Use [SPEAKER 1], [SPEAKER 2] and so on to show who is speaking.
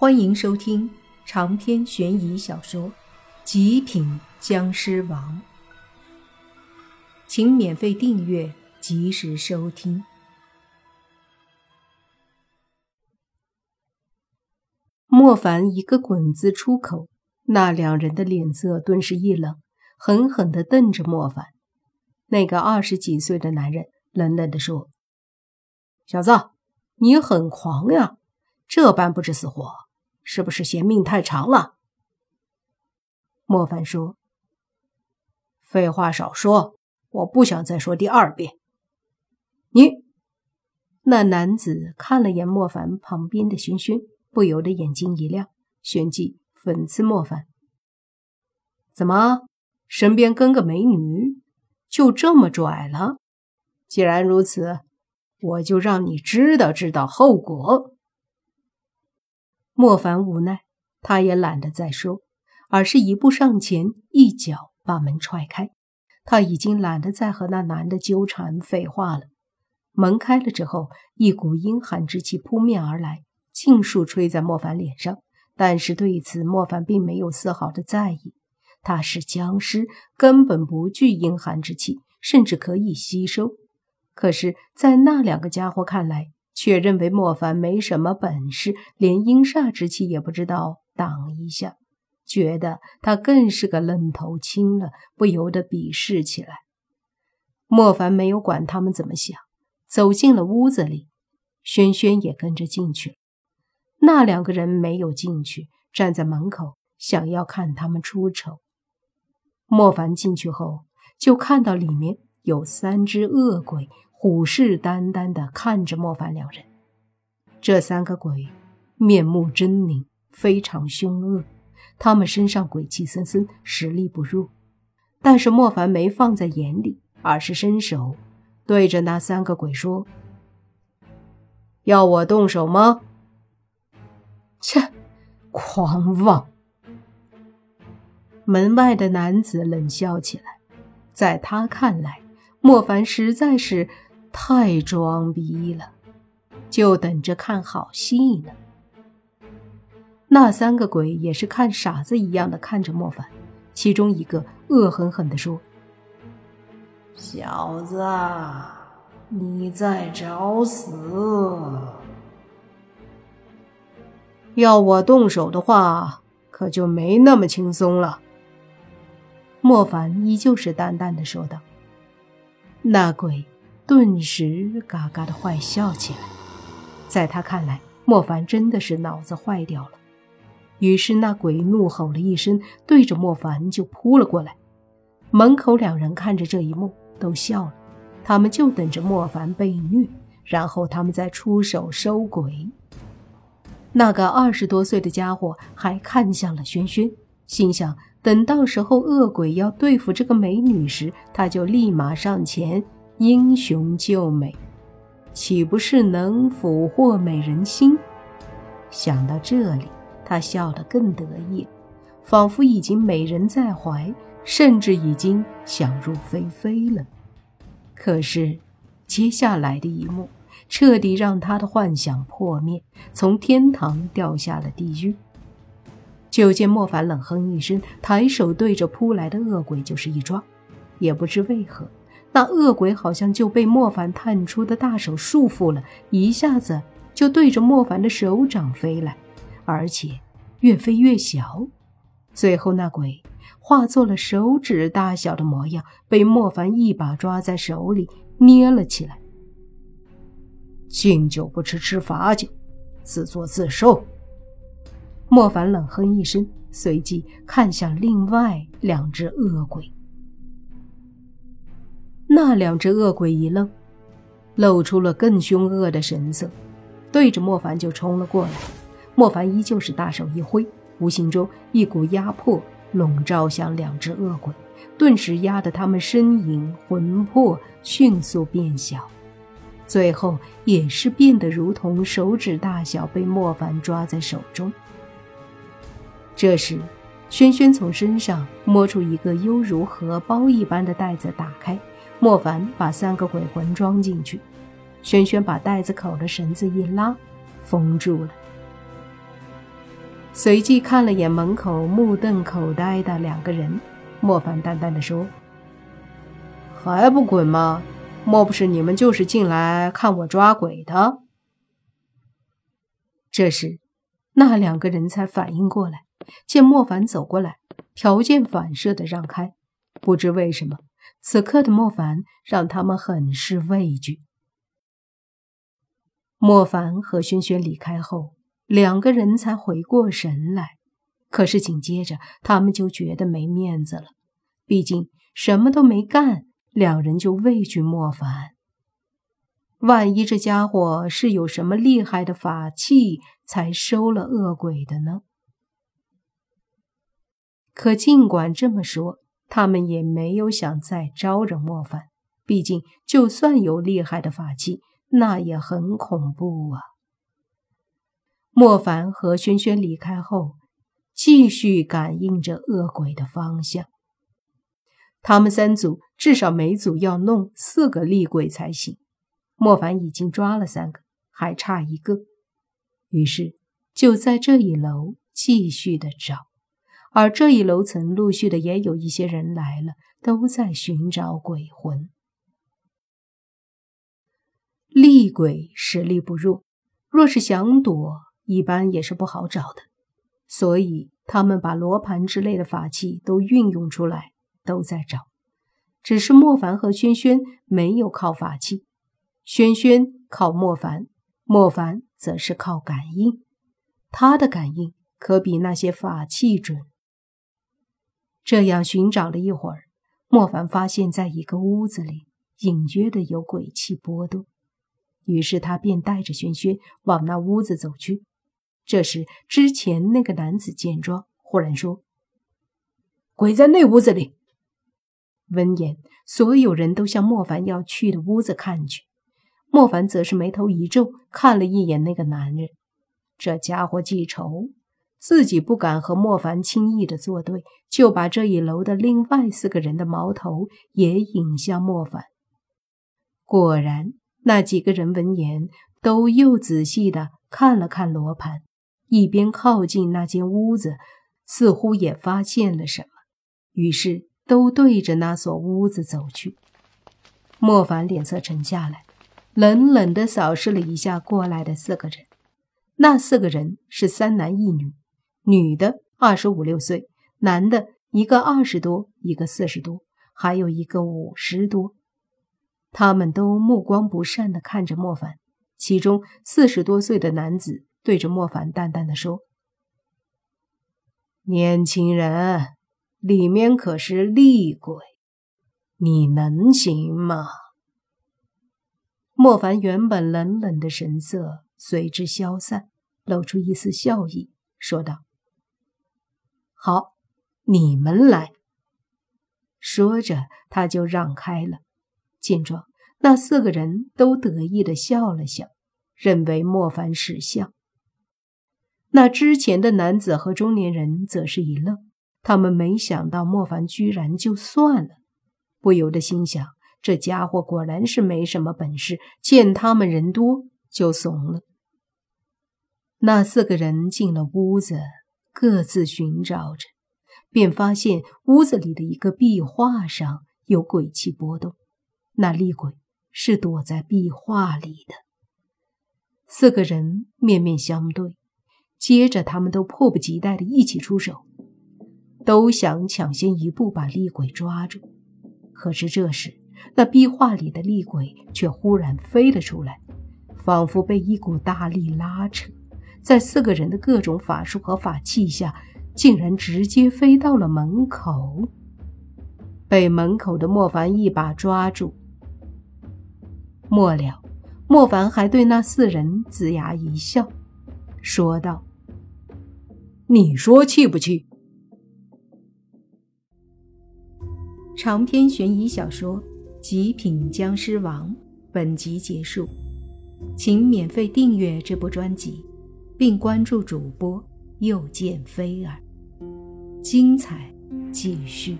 [SPEAKER 1] 欢迎收听长篇悬疑小说《极品僵尸王》，请免费订阅，及时收听。莫凡一个“滚”字出口，那两人的脸色顿时一冷，狠狠地瞪着莫凡。那个二十几岁的男人冷冷地说：“小子，你很狂呀，这般不知死活。”是不是嫌命太长了？莫凡说：“废话少说，我不想再说第二遍。”你，那男子看了眼莫凡旁边的熏熏，不由得眼睛一亮，旋即讽刺莫凡：“怎么，身边跟个美女，就这么拽了？既然如此，我就让你知道知道后果。”莫凡无奈，他也懒得再说，而是一步上前，一脚把门踹开。他已经懒得再和那男的纠缠废话了。门开了之后，一股阴寒之气扑面而来，尽数吹在莫凡脸上。但是对此，莫凡并没有丝毫的在意。他是僵尸，根本不惧阴寒之气，甚至可以吸收。可是，在那两个家伙看来，却认为莫凡没什么本事，连阴煞之气也不知道挡一下，觉得他更是个愣头青了，不由得鄙视起来。莫凡没有管他们怎么想，走进了屋子里，轩轩也跟着进去了。那两个人没有进去，站在门口，想要看他们出丑。莫凡进去后，就看到里面有三只恶鬼。虎视眈眈地看着莫凡两人，这三个鬼面目狰狞，非常凶恶。他们身上鬼气森森，实力不弱。但是莫凡没放在眼里，而是伸手对着那三个鬼说：“要我动手吗？”切，狂妄！门外的男子冷笑起来，在他看来，莫凡实在是……太装逼了，就等着看好戏呢。那三个鬼也是看傻子一样的看着莫凡，其中一个恶狠狠地说：“
[SPEAKER 2] 小子，你在找死！
[SPEAKER 1] 要我动手的话，可就没那么轻松了。”莫凡依旧是淡淡的说道：“那鬼。”顿时嘎嘎的坏笑起来，在他看来，莫凡真的是脑子坏掉了。于是那鬼怒吼了一声，对着莫凡就扑了过来。门口两人看着这一幕，都笑了。他们就等着莫凡被虐，然后他们再出手收鬼。那个二十多岁的家伙还看向了轩轩，心想：等到时候恶鬼要对付这个美女时，他就立马上前。英雄救美，岂不是能俘获美人心？想到这里，他笑得更得意，仿佛已经美人在怀，甚至已经想入非非了。可是，接下来的一幕彻底让他的幻想破灭，从天堂掉下了地狱。就见莫凡冷哼一声，抬手对着扑来的恶鬼就是一抓，也不知为何。那恶鬼好像就被莫凡探出的大手束缚了，一下子就对着莫凡的手掌飞来，而且越飞越小，最后那鬼化作了手指大小的模样，被莫凡一把抓在手里捏了起来。敬酒不吃吃罚酒，自作自受。莫凡冷哼一声，随即看向另外两只恶鬼。那两只恶鬼一愣，露出了更凶恶的神色，对着莫凡就冲了过来。莫凡依旧是大手一挥，无形中一股压迫笼罩向两只恶鬼，顿时压得他们身影魂魄迅速变小，最后也是变得如同手指大小，被莫凡抓在手中。这时，轩轩从身上摸出一个犹如荷包一般的袋子，打开。莫凡把三个鬼魂装进去，轩轩把袋子口的绳子一拉，封住了。随即看了眼门口目瞪口呆的两个人，莫凡淡淡的说：“还不滚吗？莫不是你们就是进来看我抓鬼的？”这时，那两个人才反应过来，见莫凡走过来，条件反射的让开。不知为什么，此刻的莫凡让他们很是畏惧。莫凡和轩轩离开后。两个人才回过神来，可是紧接着他们就觉得没面子了。毕竟什么都没干，两人就畏惧莫凡。万一这家伙是有什么厉害的法器才收了恶鬼的呢？可尽管这么说，他们也没有想再招惹莫凡。毕竟，就算有厉害的法器，那也很恐怖啊。莫凡和轩轩离开后，继续感应着恶鬼的方向。他们三组至少每组要弄四个厉鬼才行。莫凡已经抓了三个，还差一个。于是就在这一楼继续的找，而这一楼层陆续的也有一些人来了，都在寻找鬼魂。厉鬼实力不弱，若是想躲。一般也是不好找的，所以他们把罗盘之类的法器都运用出来，都在找。只是莫凡和轩轩没有靠法器，轩轩靠莫凡，莫凡则是靠感应。他的感应可比那些法器准。这样寻找了一会儿，莫凡发现在一个屋子里隐约的有鬼气波动，于是他便带着轩轩往那屋子走去。这时，之前那个男子见状，忽然说：“鬼在那屋子里。”闻言，所有人都向莫凡要去的屋子看去。莫凡则是眉头一皱，看了一眼那个男人。这家伙记仇，自己不敢和莫凡轻易的作对，就把这一楼的另外四个人的矛头也引向莫凡。果然，那几个人闻言，都又仔细的看了看罗盘。一边靠近那间屋子，似乎也发现了什么，于是都对着那所屋子走去。莫凡脸色沉下来，冷冷的扫视了一下过来的四个人。那四个人是三男一女，女的二十五六岁，男的一个二十多，一个四十多，还有一个五十多。他们都目光不善地看着莫凡，其中四十多岁的男子。对着莫凡淡淡的说：“年轻人，里面可是厉鬼，你能行吗？”莫凡原本冷冷的神色随之消散，露出一丝笑意，说道：“好，你们来。”说着，他就让开了。见状，那四个人都得意的笑了笑，认为莫凡识相。那之前的男子和中年人则是一愣，他们没想到莫凡居然就算了，不由得心想：这家伙果然是没什么本事，见他们人多就怂了。那四个人进了屋子，各自寻找着，便发现屋子里的一个壁画上有鬼气波动，那厉鬼是躲在壁画里的。四个人面面相对。接着，他们都迫不及待地一起出手，都想抢先一步把厉鬼抓住。可是这时，那壁画里的厉鬼却忽然飞了出来，仿佛被一股大力拉扯，在四个人的各种法术和法器下，竟然直接飞到了门口，被门口的莫凡一把抓住。末了，莫凡还对那四人龇牙一笑，说道。你说气不气？长篇悬疑小说《极品僵尸王》本集结束，请免费订阅这部专辑，并关注主播又见菲儿，精彩继续。